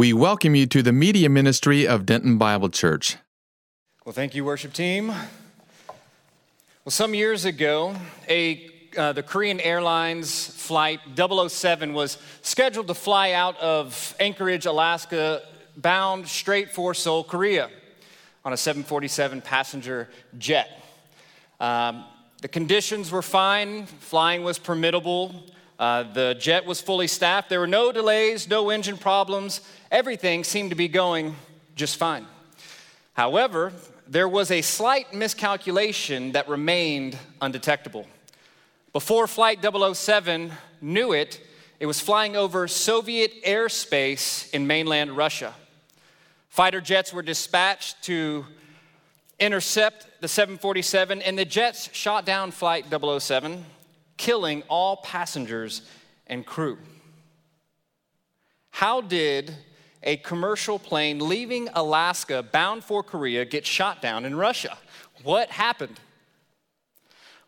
We welcome you to the media ministry of Denton Bible Church. Well, thank you, worship team. Well, some years ago, a uh, the Korean Airlines flight 007 was scheduled to fly out of Anchorage, Alaska, bound straight for Seoul, Korea, on a 747 passenger jet. Um, the conditions were fine, flying was permittable. Uh, the jet was fully staffed. There were no delays, no engine problems. Everything seemed to be going just fine. However, there was a slight miscalculation that remained undetectable. Before Flight 007 knew it, it was flying over Soviet airspace in mainland Russia. Fighter jets were dispatched to intercept the 747, and the jets shot down Flight 007 killing all passengers and crew. How did a commercial plane leaving Alaska bound for Korea get shot down in Russia? What happened?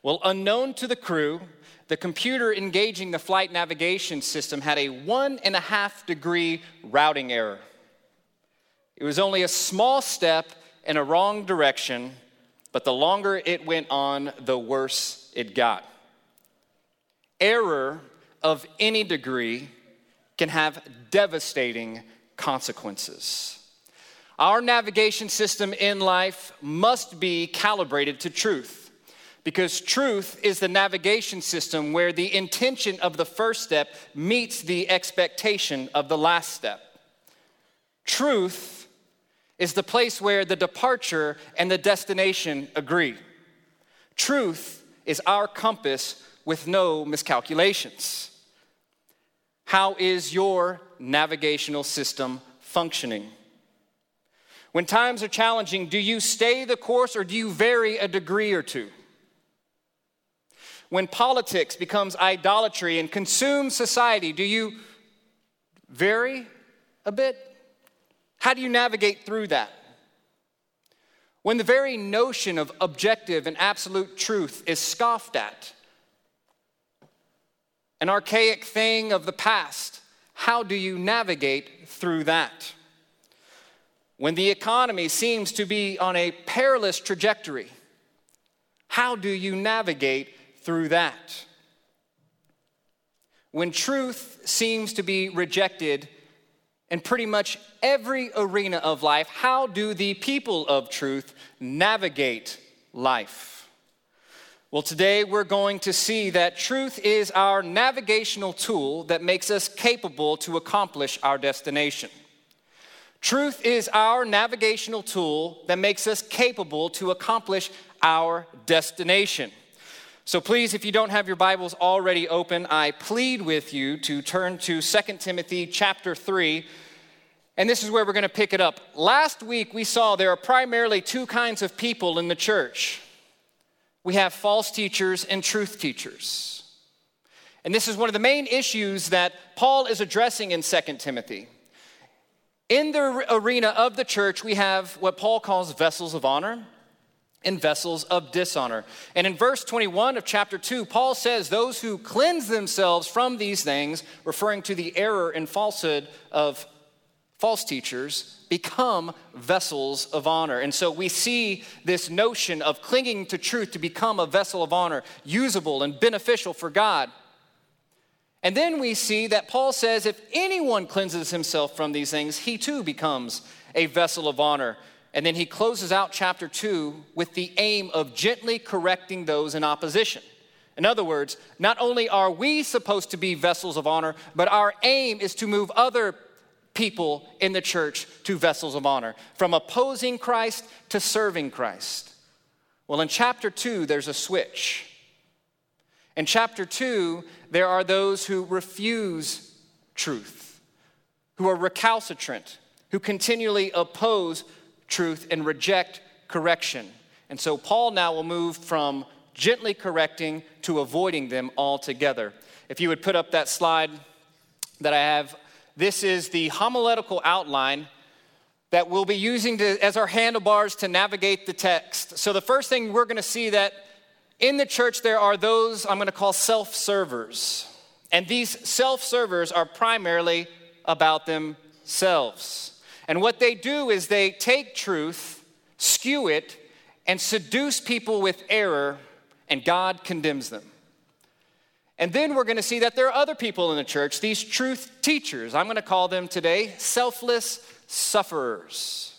Well, unknown to the crew, the computer engaging the flight navigation system had a one and a half degree routing error. It was only a small step in a wrong direction, but the longer it went on, the worse it got error of any degree can have devastating consequences. Our navigation system in life must be calibrated to truth because truth is the navigation system where the intention of the first step meets the expectation of the last step. Truth is the place where the departure and the destination agree. Truth is our compass with no miscalculations. How is your navigational system functioning? When times are challenging, do you stay the course or do you vary a degree or two? When politics becomes idolatry and consumes society, do you vary a bit? How do you navigate through that? When the very notion of objective and absolute truth is scoffed at, an archaic thing of the past. How do you navigate through that? When the economy seems to be on a perilous trajectory, how do you navigate through that? When truth seems to be rejected in pretty much every arena of life, how do the people of truth navigate life? Well, today we're going to see that truth is our navigational tool that makes us capable to accomplish our destination. Truth is our navigational tool that makes us capable to accomplish our destination. So please, if you don't have your Bibles already open, I plead with you to turn to 2 Timothy chapter 3. And this is where we're going to pick it up. Last week we saw there are primarily two kinds of people in the church we have false teachers and truth teachers. And this is one of the main issues that Paul is addressing in 2 Timothy. In the arena of the church, we have what Paul calls vessels of honor and vessels of dishonor. And in verse 21 of chapter 2, Paul says, Those who cleanse themselves from these things, referring to the error and falsehood of false teachers become vessels of honor. And so we see this notion of clinging to truth to become a vessel of honor, usable and beneficial for God. And then we see that Paul says if anyone cleanses himself from these things, he too becomes a vessel of honor. And then he closes out chapter 2 with the aim of gently correcting those in opposition. In other words, not only are we supposed to be vessels of honor, but our aim is to move other people in the church to vessels of honor, from opposing Christ to serving Christ. Well, in chapter two, there's a switch. In chapter two, there are those who refuse truth, who are recalcitrant, who continually oppose truth and reject correction. And so Paul now will move from gently correcting to avoiding them altogether. If you would put up that slide that I have this is the homiletical outline that we'll be using to, as our handlebars to navigate the text. So, the first thing we're going to see that in the church there are those I'm going to call self servers. And these self servers are primarily about themselves. And what they do is they take truth, skew it, and seduce people with error, and God condemns them. And then we're going to see that there are other people in the church, these truth teachers. I'm going to call them today selfless sufferers.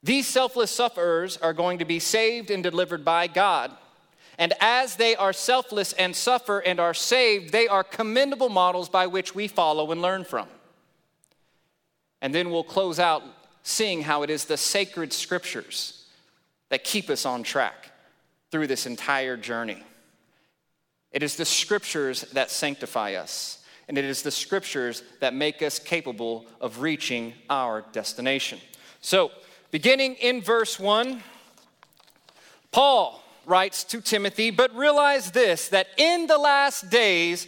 These selfless sufferers are going to be saved and delivered by God. And as they are selfless and suffer and are saved, they are commendable models by which we follow and learn from. And then we'll close out seeing how it is the sacred scriptures that keep us on track through this entire journey. It is the scriptures that sanctify us, and it is the scriptures that make us capable of reaching our destination. So, beginning in verse 1, Paul writes to Timothy, but realize this that in the last days,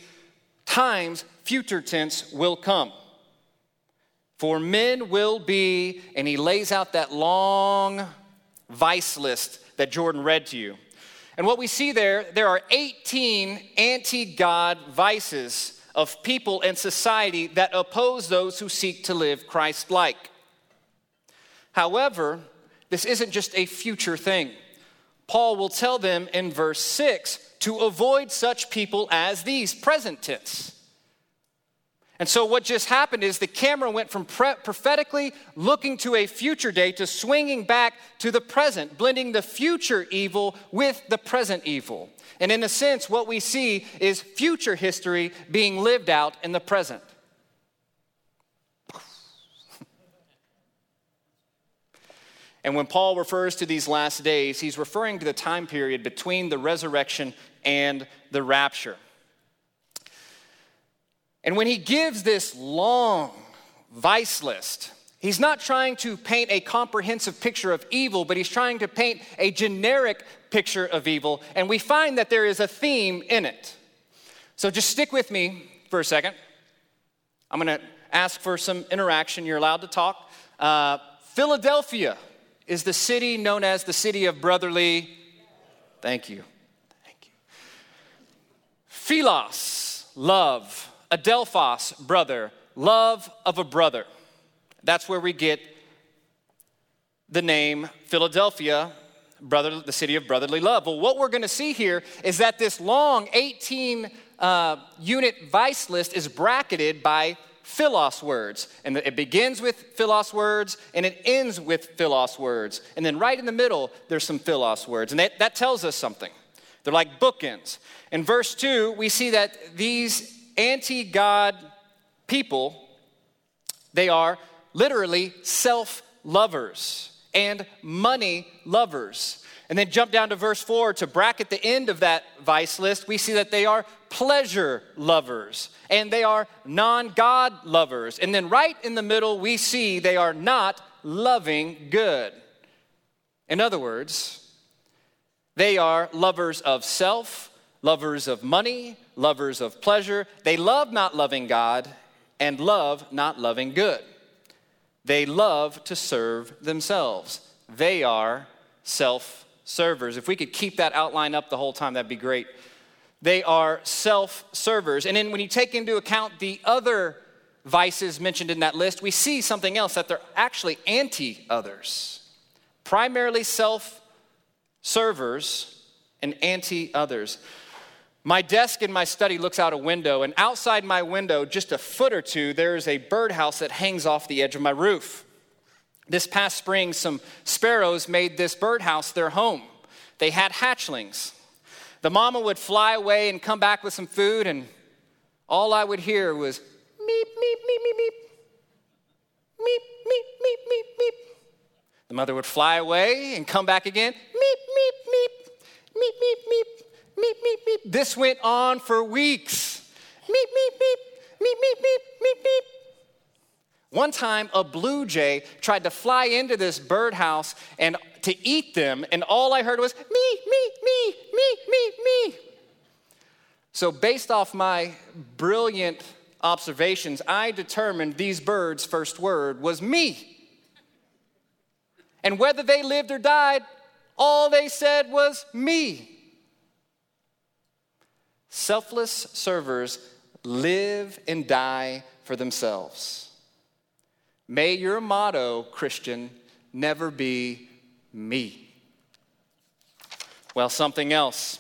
times, future tense, will come. For men will be, and he lays out that long vice list that Jordan read to you. And what we see there, there are 18 anti God vices of people and society that oppose those who seek to live Christ like. However, this isn't just a future thing. Paul will tell them in verse 6 to avoid such people as these, present tense. And so, what just happened is the camera went from pre- prophetically looking to a future day to swinging back to the present, blending the future evil with the present evil. And in a sense, what we see is future history being lived out in the present. And when Paul refers to these last days, he's referring to the time period between the resurrection and the rapture. And when he gives this long vice list, he's not trying to paint a comprehensive picture of evil, but he's trying to paint a generic picture of evil. And we find that there is a theme in it. So just stick with me for a second. I'm going to ask for some interaction. You're allowed to talk. Uh, Philadelphia is the city known as the city of brotherly. Thank you. Thank you. Philos, love adelphos, brother, love of a brother. That's where we get the name Philadelphia, brother, the city of brotherly love. Well, what we're going to see here is that this long 18 uh, unit vice list is bracketed by philos words. And it begins with philos words and it ends with philos words. And then right in the middle, there's some philos words. And that, that tells us something. They're like bookends. In verse 2, we see that these anti God people, they are literally self lovers and money lovers. And then jump down to verse 4 to bracket the end of that vice list, we see that they are pleasure lovers and they are non God lovers. And then right in the middle, we see they are not loving good. In other words, they are lovers of self, lovers of money, lovers of pleasure. They love not loving God and love not loving good. They love to serve themselves. They are self servers. If we could keep that outline up the whole time, that'd be great. They are self servers. And then when you take into account the other vices mentioned in that list, we see something else that they're actually anti others. Primarily self servers and anti others. My desk in my study looks out a window, and outside my window, just a foot or two, there is a birdhouse that hangs off the edge of my roof. This past spring, some sparrows made this birdhouse their home. They had hatchlings. The mama would fly away and come back with some food, and all I would hear was meep, meep, meep, meep, meep. Meep, meep, meep, meep, meep. The mother would fly away and come back again. Meep, meep, meep. Meep, meep, meep meep, meep, meep. This went on for weeks. Meep, meep, meep, meep, meep, meep, meep, meep. One time, a blue jay tried to fly into this birdhouse and to eat them, and all I heard was me, me, me, me, me, me. So, based off my brilliant observations, I determined these birds' first word was me. And whether they lived or died, all they said was me. Selfless servers live and die for themselves. May your motto, Christian, never be me. Well, something else.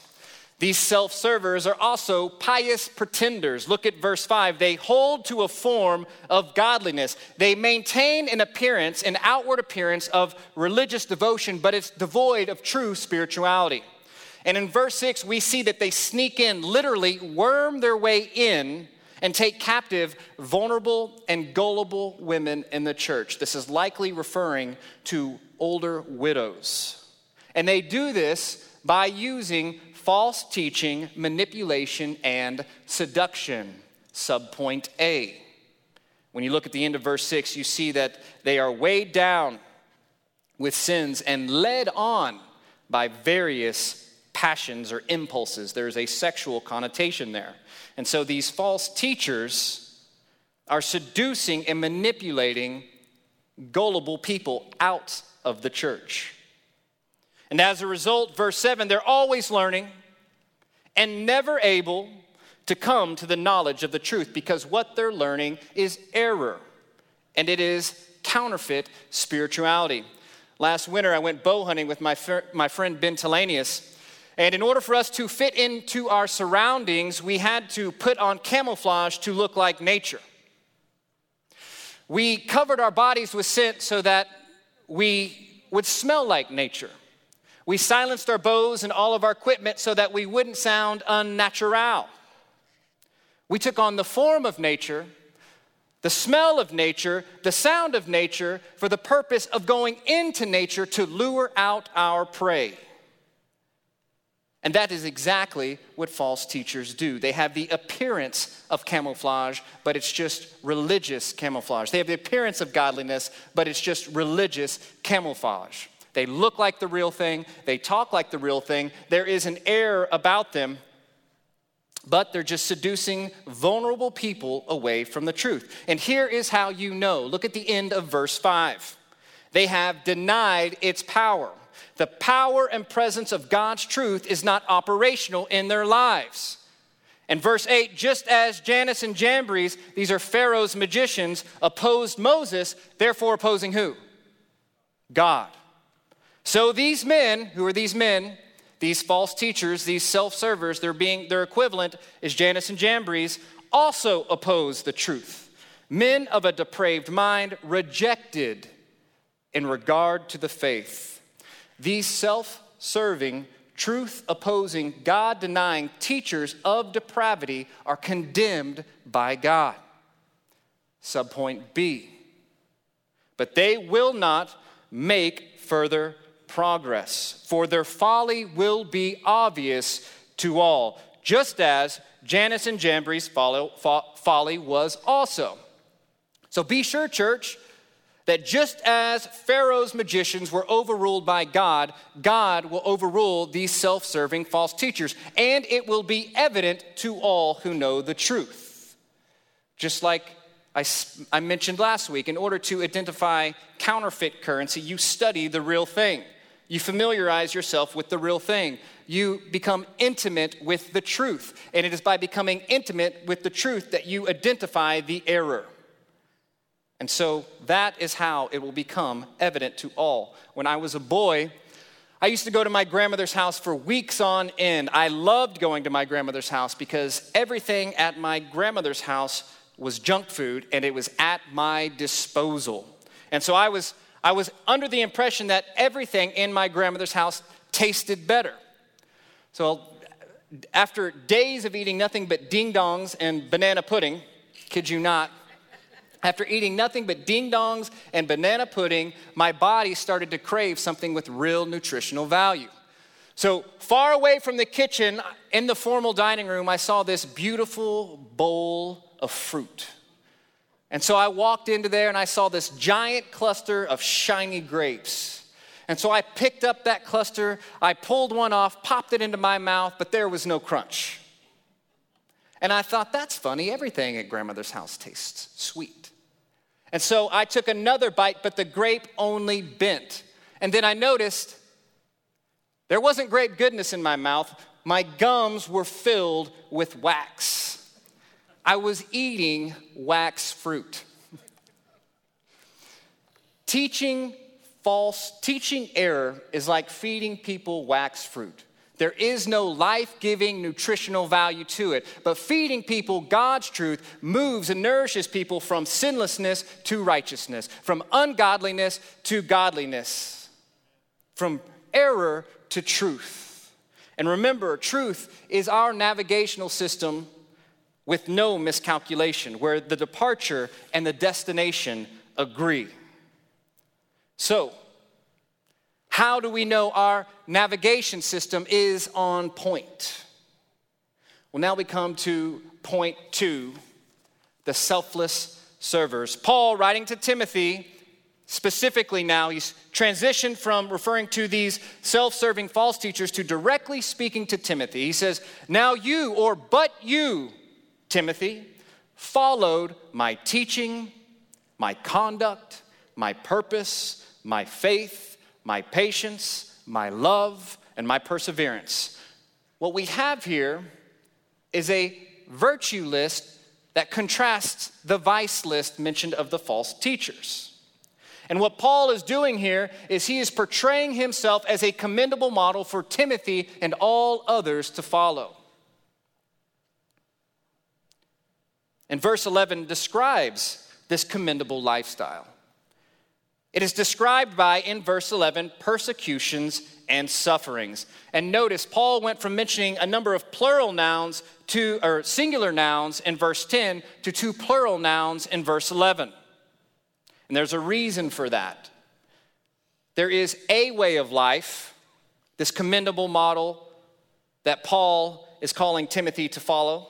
These self servers are also pious pretenders. Look at verse 5. They hold to a form of godliness. They maintain an appearance, an outward appearance of religious devotion, but it's devoid of true spirituality. And in verse 6, we see that they sneak in, literally worm their way in, and take captive vulnerable and gullible women in the church. This is likely referring to older widows. And they do this by using false teaching, manipulation, and seduction. Subpoint A. When you look at the end of verse 6, you see that they are weighed down with sins and led on by various passions or impulses. There's a sexual connotation there. And so these false teachers are seducing and manipulating gullible people out of the church. And as a result, verse 7, they're always learning and never able to come to the knowledge of the truth because what they're learning is error and it is counterfeit spirituality. Last winter, I went bow hunting with my, my friend Ben Telanius. And in order for us to fit into our surroundings, we had to put on camouflage to look like nature. We covered our bodies with scent so that we would smell like nature. We silenced our bows and all of our equipment so that we wouldn't sound unnatural. We took on the form of nature, the smell of nature, the sound of nature for the purpose of going into nature to lure out our prey. And that is exactly what false teachers do. They have the appearance of camouflage, but it's just religious camouflage. They have the appearance of godliness, but it's just religious camouflage. They look like the real thing, they talk like the real thing. There is an air about them, but they're just seducing vulnerable people away from the truth. And here is how you know. Look at the end of verse 5. They have denied its power. The power and presence of God's truth is not operational in their lives. And verse 8, just as Jannes and Jambres, these are Pharaoh's magicians, opposed Moses, therefore opposing who? God. So these men, who are these men? These false teachers, these self-servers, they're being their equivalent is Jannes and Jambres, also oppose the truth. Men of a depraved mind rejected in regard to the faith. These self-serving, truth-opposing, God-denying teachers of depravity are condemned by God. Subpoint B. But they will not make further progress, for their folly will be obvious to all, just as Jannes and Jambres' folly was also. So be sure, church, that just as Pharaoh's magicians were overruled by God, God will overrule these self serving false teachers, and it will be evident to all who know the truth. Just like I, I mentioned last week, in order to identify counterfeit currency, you study the real thing. You familiarize yourself with the real thing. You become intimate with the truth. And it is by becoming intimate with the truth that you identify the error. And so that is how it will become evident to all. When I was a boy, I used to go to my grandmother's house for weeks on end. I loved going to my grandmother's house because everything at my grandmother's house was junk food and it was at my disposal. And so I was I was under the impression that everything in my grandmother's house tasted better. So after days of eating nothing but ding dongs and banana pudding, kid you not, after eating nothing but ding dongs and banana pudding, my body started to crave something with real nutritional value. So, far away from the kitchen, in the formal dining room, I saw this beautiful bowl of fruit. And so I walked into there and I saw this giant cluster of shiny grapes. And so I picked up that cluster, I pulled one off, popped it into my mouth, but there was no crunch. And I thought, that's funny, everything at grandmother's house tastes sweet. And so I took another bite, but the grape only bent. And then I noticed there wasn't grape goodness in my mouth, my gums were filled with wax. I was eating wax fruit. Teaching false, teaching error is like feeding people wax fruit. There is no life giving nutritional value to it. But feeding people God's truth moves and nourishes people from sinlessness to righteousness, from ungodliness to godliness, from error to truth. And remember, truth is our navigational system with no miscalculation, where the departure and the destination agree. So, how do we know our navigation system is on point? Well, now we come to point two the selfless servers. Paul, writing to Timothy, specifically now, he's transitioned from referring to these self serving false teachers to directly speaking to Timothy. He says, Now you, or but you, Timothy, followed my teaching, my conduct, my purpose, my faith my patience, my love, and my perseverance. What we have here is a virtue list that contrasts the vice list mentioned of the false teachers. And what Paul is doing here is he is portraying himself as a commendable model for Timothy and all others to follow. And verse 11 describes this commendable lifestyle. It is described by, in verse 11, persecutions and sufferings. And notice, Paul went from mentioning a number of plural nouns to, or singular nouns in verse 10 to two plural nouns in verse 11. And there's a reason for that. There is a way of life, this commendable model that Paul is calling Timothy to follow.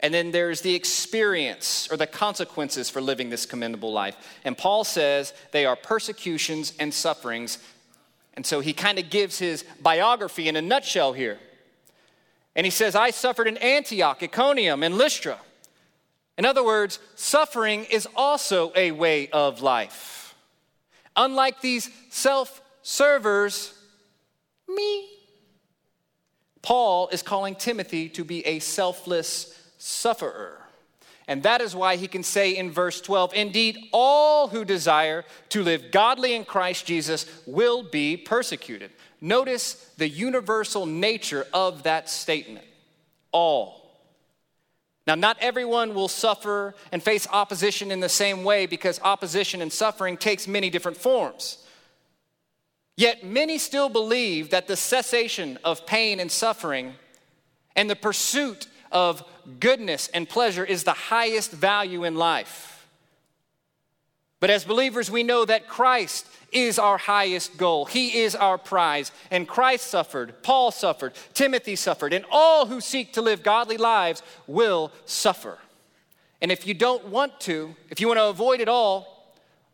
And then there's the experience or the consequences for living this commendable life. And Paul says they are persecutions and sufferings. And so he kind of gives his biography in a nutshell here. And he says, I suffered in Antioch, Iconium, and Lystra. In other words, suffering is also a way of life. Unlike these self servers, me. Paul is calling Timothy to be a selfless sufferer. And that is why he can say in verse 12, Indeed, all who desire to live godly in Christ Jesus will be persecuted. Notice the universal nature of that statement. All. Now, not everyone will suffer and face opposition in the same way because opposition and suffering takes many different forms. Yet, many still believe that the cessation of pain and suffering and the pursuit of goodness and pleasure is the highest value in life. But as believers, we know that Christ is our highest goal. He is our prize. And Christ suffered, Paul suffered, Timothy suffered, and all who seek to live godly lives will suffer. And if you don't want to, if you want to avoid it all,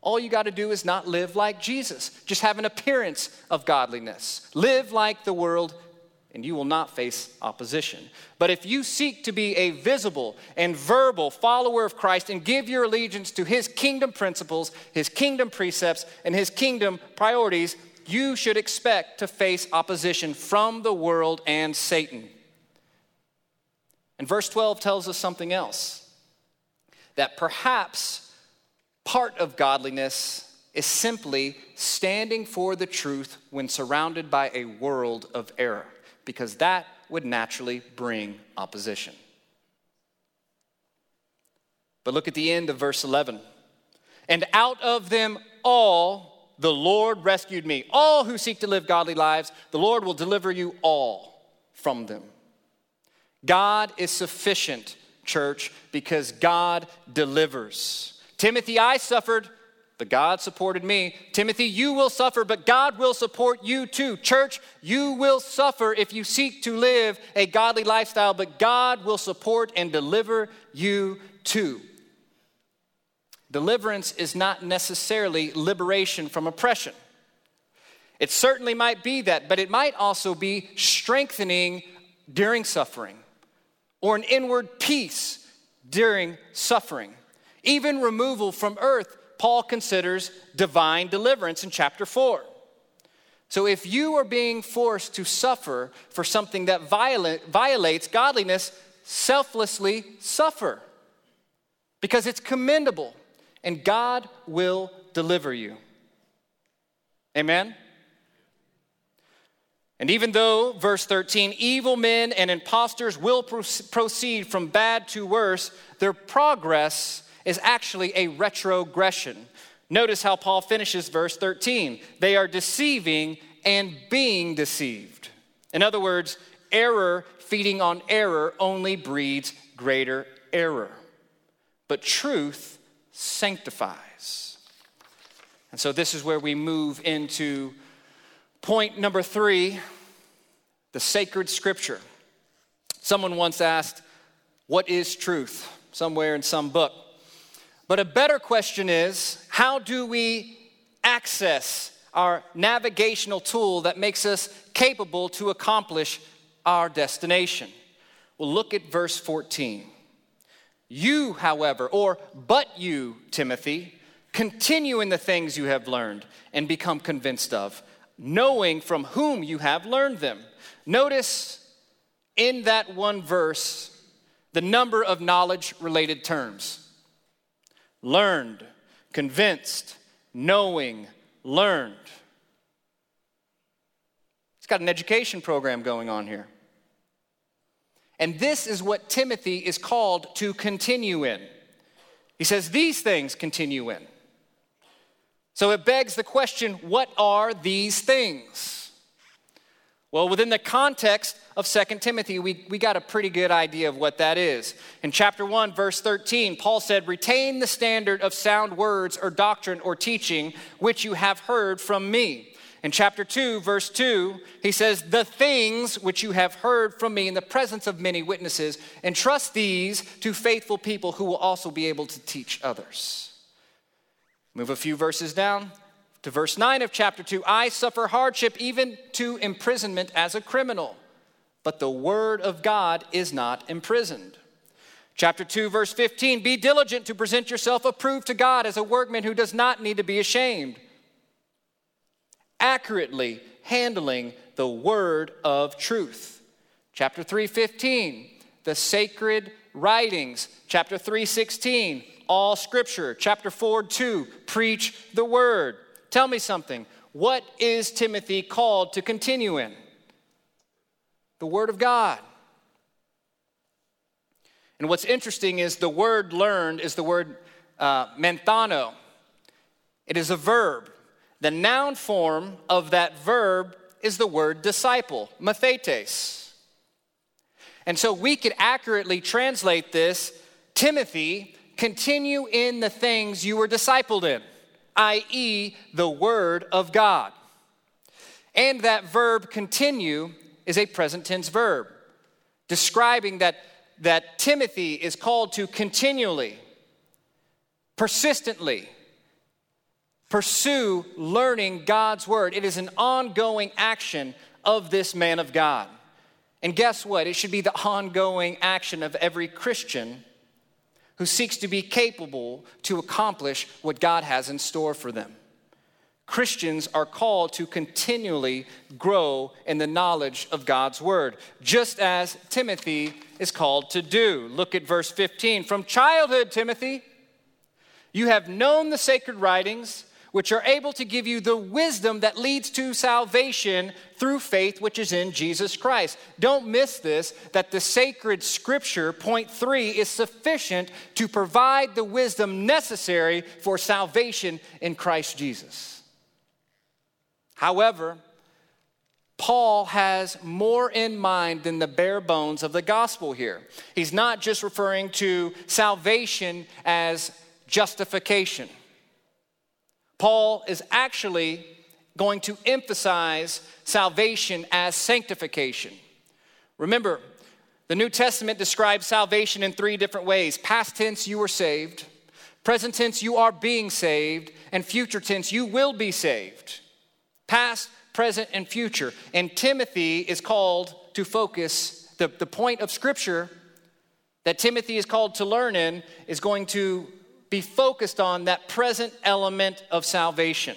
all you got to do is not live like Jesus. Just have an appearance of godliness. Live like the world and you will not face opposition. But if you seek to be a visible and verbal follower of Christ and give your allegiance to his kingdom principles, his kingdom precepts, and his kingdom priorities, you should expect to face opposition from the world and Satan. And verse 12 tells us something else that perhaps part of godliness is simply standing for the truth when surrounded by a world of error because that would naturally bring opposition. But look at the end of verse 11. And out of them all, the Lord rescued me. All who seek to live godly lives, the Lord will deliver you all from them. God is sufficient, church, because God delivers. Timothy, I suffered but God supported me. Timothy, you will suffer, but God will support you too. Church, you will suffer if you seek to live a godly lifestyle, but God will support and deliver you too. Deliverance is not necessarily liberation from oppression. It certainly might be that, but it might also be strengthening during suffering or an inward peace during suffering, even removal from earth Paul considers divine deliverance in chapter 4. So if you are being forced to suffer for something that violate, violates godliness, selflessly suffer because it's commendable and God will deliver you. Amen? And even though, verse 13, evil men and impostors will proceed from bad to worse, their progress is actually a retrogression. Notice how Paul finishes verse 13. They are deceiving and being deceived. In other words, error feeding on error only breeds greater error. But truth sanctifies. And so this is where we move into point number three the sacred scripture. Someone once asked, What is truth? somewhere in some book. But a better question is how do we access our navigational tool that makes us capable to accomplish our destination? Well, look at verse 14. You, however, or but you, Timothy, continue in the things you have learned and become convinced of, knowing from whom you have learned them. Notice in that one verse the number of knowledge related terms learned, convinced, knowing, learned. It's got an education program going on here. And this is what Timothy is called to continue in. He says, These things continue in. So it begs the question what are these things? Well, within the context of 2 Timothy, we, we got a pretty good idea of what that is. In chapter 1, verse 13, Paul said, Retain the standard of sound words or doctrine or teaching which you have heard from me. In chapter 2, verse 2, he says, The things which you have heard from me in the presence of many witnesses, entrust these to faithful people who will also be able to teach others. Move a few verses down to verse 9 of chapter 2 I suffer hardship, even to imprisonment as a criminal, but the word of God is not imprisoned. Chapter 2, verse 15 Be diligent to present yourself approved to God as a workman who does not need to be ashamed, accurately handling the word of truth. Chapter 3, 15 The sacred writings. Chapter 3, 16 All scripture. Chapter 4, 2 Preach the word. Tell me something. What is Timothy called to continue in? The Word of God. And what's interesting is the word learned is the word uh, manthano. It is a verb. The noun form of that verb is the word disciple, mathetes. And so we could accurately translate this Timothy, continue in the things you were discipled in i.e., the Word of God. And that verb continue is a present tense verb, describing that, that Timothy is called to continually, persistently, pursue learning God's Word. It is an ongoing action of this man of God. And guess what? It should be the ongoing action of every Christian who seeks to be capable to accomplish what God has in store for them. Christians are called to continually grow in the knowledge of God's word, just as Timothy is called to do. Look at verse 15. From childhood, Timothy, you have known the sacred writings which are able to give you the wisdom that leads to salvation through faith which is in Jesus Christ. Don't miss this that the sacred scripture, point three, is sufficient to provide the wisdom necessary for salvation in Christ Jesus. However, Paul has more in mind than the bare bones of the gospel here. He's not just referring to salvation as justification. Paul is actually going to emphasize salvation as sanctification. Remember, the New Testament describes salvation in three different ways past tense, you were saved, present tense, you are being saved, and future tense, you will be saved. Past, present, and future. And Timothy is called to focus, the, the point of Scripture that Timothy is called to learn in is going to be focused on that present element of salvation.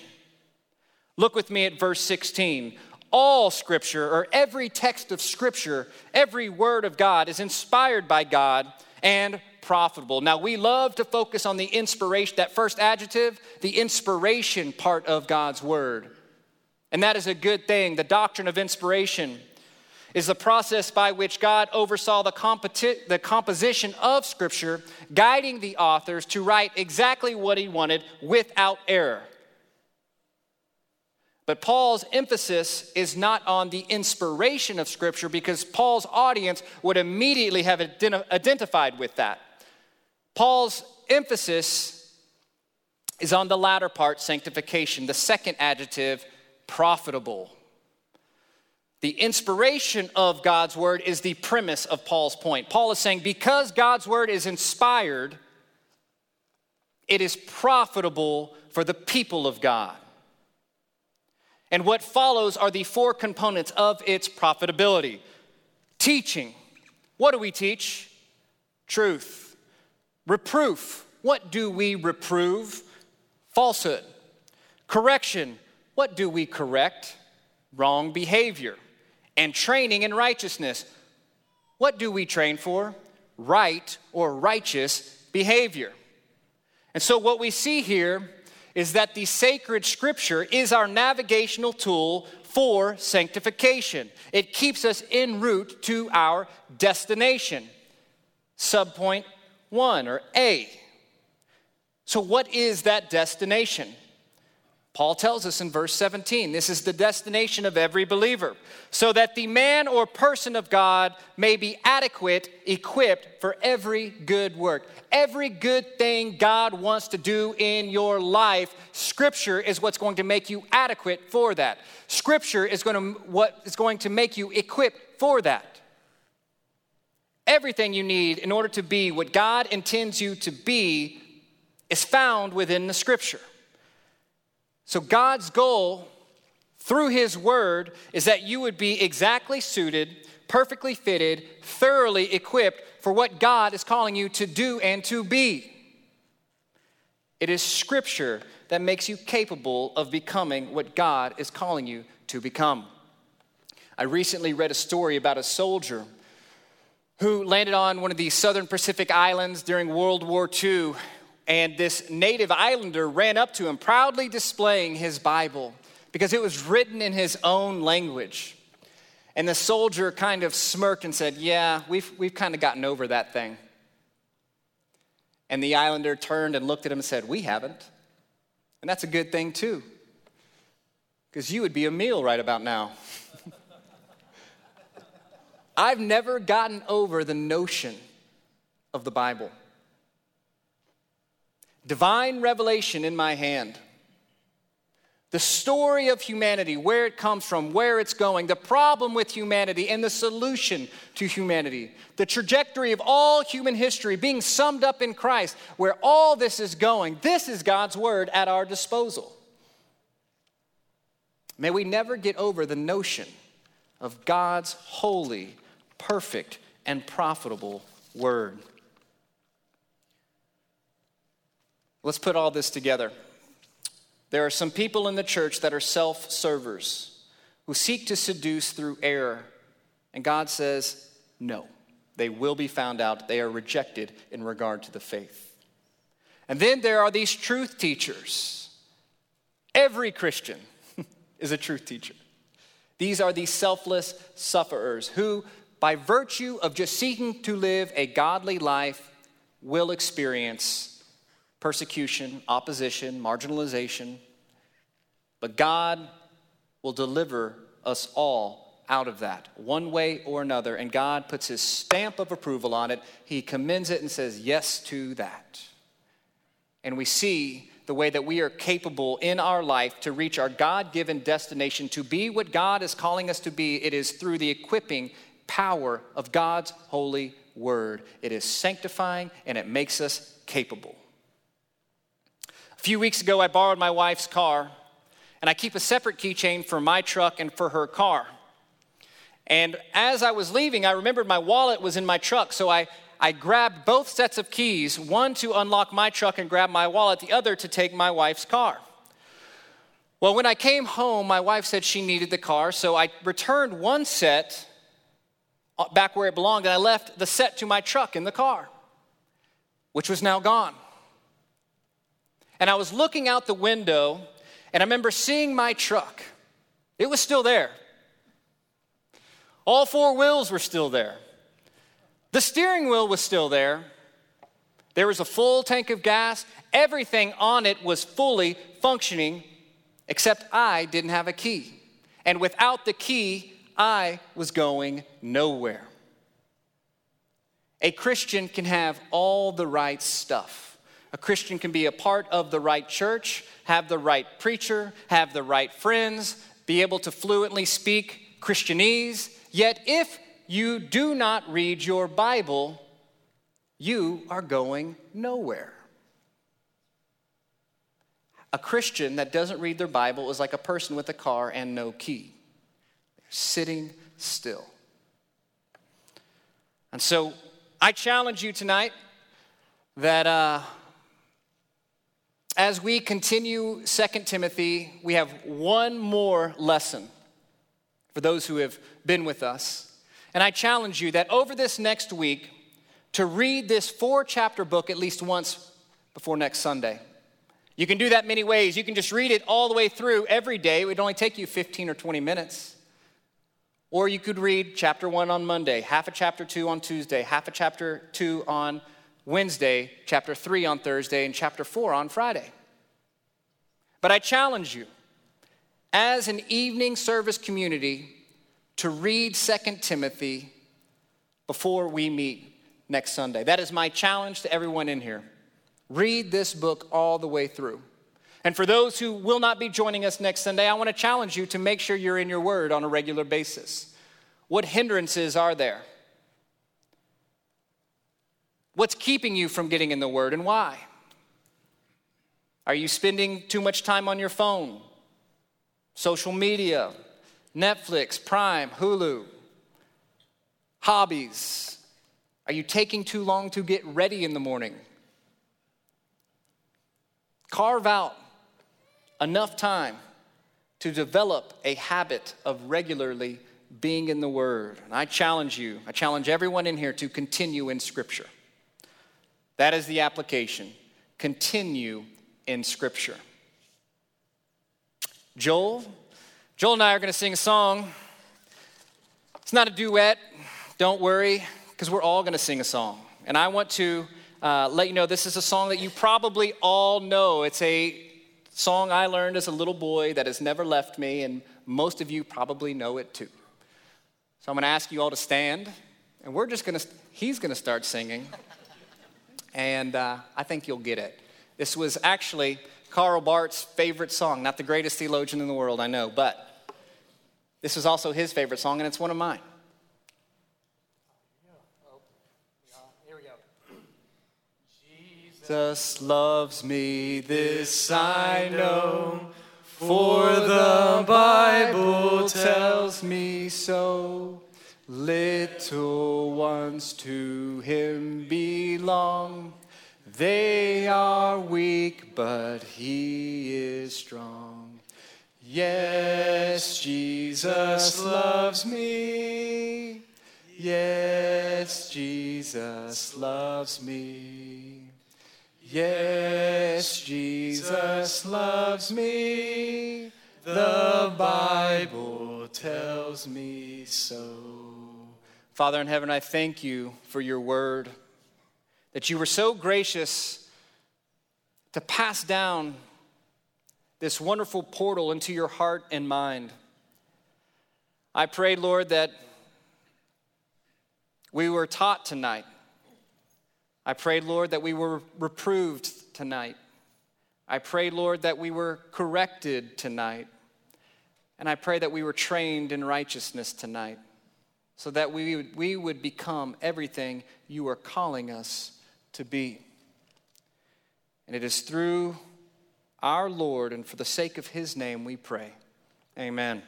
Look with me at verse 16. All scripture, or every text of scripture, every word of God is inspired by God and profitable. Now, we love to focus on the inspiration, that first adjective, the inspiration part of God's word. And that is a good thing. The doctrine of inspiration is the process by which God oversaw the, competi- the composition of Scripture, guiding the authors to write exactly what he wanted without error. But Paul's emphasis is not on the inspiration of Scripture because Paul's audience would immediately have identified with that. Paul's emphasis is on the latter part, sanctification, the second adjective, profitable. The inspiration of God's word is the premise of Paul's point. Paul is saying because God's word is inspired, it is profitable for the people of God. And what follows are the four components of its profitability teaching. What do we teach? Truth. Reproof. What do we reprove? Falsehood. Correction. What do we correct? Wrong behavior. And training in righteousness. What do we train for? Right or righteous behavior. And so, what we see here is that the sacred scripture is our navigational tool for sanctification. It keeps us en route to our destination. Subpoint one, or A. So, what is that destination? Paul tells us in verse 17 this is the destination of every believer, so that the man or person of God may be adequate, equipped for every good work. Every good thing God wants to do in your life, Scripture is what's going to make you adequate for that. Scripture is going to, what is going to make you equipped for that. Everything you need in order to be what God intends you to be is found within the Scripture. So, God's goal through His Word is that you would be exactly suited, perfectly fitted, thoroughly equipped for what God is calling you to do and to be. It is Scripture that makes you capable of becoming what God is calling you to become. I recently read a story about a soldier who landed on one of the southern Pacific islands during World War II and this native islander ran up to him, proudly displaying his Bible because it was written in his own language. And the soldier kind of smirked and said, Yeah, we've, we've kind of gotten over that thing. And the islander turned and looked at him and said, We haven't. And that's a good thing, too, because you would be a meal right about now. I've never gotten over the notion of the Bible divine revelation in my hand. The story of humanity, where it comes from, where it's going, the problem with humanity, and the solution to humanity. The trajectory of all human history being summed up in Christ, where all this is going. This is God's word at our disposal. May we never get over the notion of God's holy, perfect, and profitable word. Let's put all this together. There are some people in the church that are self servers who seek to seduce through error. And God says, no, they will be found out. They are rejected in regard to the faith. And then there are these truth teachers. Every Christian is a truth teacher. These are the selfless sufferers who, by virtue of just seeking to live a godly life, will experience persecution, opposition, marginalization. But God will deliver us all out of that, one way or another. And God puts his stamp of approval on it. He commends it and says, Yes to that. And we see the way that we are capable in our life to reach our God given destination, to be what God is calling us to be. It is through the equipping power of God's holy word. It is sanctifying and it makes us capable. A few weeks ago, I borrowed my wife's car, and I keep a separate keychain for my truck and for her car. And as I was leaving, I remembered my wallet was in my truck, so I, I grabbed both sets of keys one to unlock my truck and grab my wallet, the other to take my wife's car. Well, when I came home, my wife said she needed the car, so I returned one set uh, back where it belonged, and I left the set to my truck in the car, which was now gone. And I was looking out the window, and I remember seeing my truck It was still there. All four wheels were still there. The steering wheel was still there. There was a full tank of gas. Everything on it was fully functioning, except I didn't have a key. And without the key, I was going nowhere. A Christian can have all the right stuff. A Christian can be a part of the right church, have the right preacher, have the right friends, be able to fluently speak Christianese. Yet, if you do not read your Bible, you are going nowhere. A Christian that doesn't read their Bible is like a person with a car and no key. They're sitting still. And so I challenge you tonight that uh, as we continue Second Timothy, we have one more lesson for those who have been with us. And I challenge you that over this next week, to read this four chapter book at least once before next Sunday. You can do that many ways. You can just read it all the way through every day. It would only take you 15 or 20 minutes. Or you could read chapter one on Monday, half a chapter two on Tuesday, half a chapter two on Wednesday, chapter three on Thursday, and chapter four on Friday. But I challenge you, as an evening service community, to read 2 Timothy before we meet next Sunday. That is my challenge to everyone in here. Read this book all the way through. And for those who will not be joining us next Sunday, I want to challenge you to make sure you're in your word on a regular basis. What hindrances are there? What's keeping you from getting in the word and why? Are you spending too much time on your phone, social media, Netflix, Prime, Hulu, hobbies? Are you taking too long to get ready in the morning? Carve out enough time to develop a habit of regularly being in the Word. And I challenge you, I challenge everyone in here to continue in Scripture. That is the application. Continue in Scripture. Joel, Joel and I are going to sing a song. It's not a duet, don't worry, because we're all going to sing a song. And I want to uh, let you know this is a song that you probably all know. It's a song I learned as a little boy that has never left me, and most of you probably know it too. So I'm going to ask you all to stand, and we're just going to, he's going to start singing, and uh, I think you'll get it. This was actually Karl Barth's favorite song, not the greatest theologian in the world, I know, but this is also his favorite song, and it's one of mine. Jesus loves me, this I know, for the Bible tells me so. Little ones to him belong. They are weak, but he is strong. Yes, Jesus loves me. Yes, Jesus loves me. Yes, Jesus loves me. The Bible tells me so. Father in heaven, I thank you for your word, that you were so gracious to pass down this wonderful portal into your heart and mind. I pray, Lord, that we were taught tonight. I pray, Lord, that we were reproved tonight. I pray, Lord, that we were corrected tonight. And I pray that we were trained in righteousness tonight so that we, we would become everything you are calling us to be. And it is through our Lord and for the sake of his name we pray. Amen.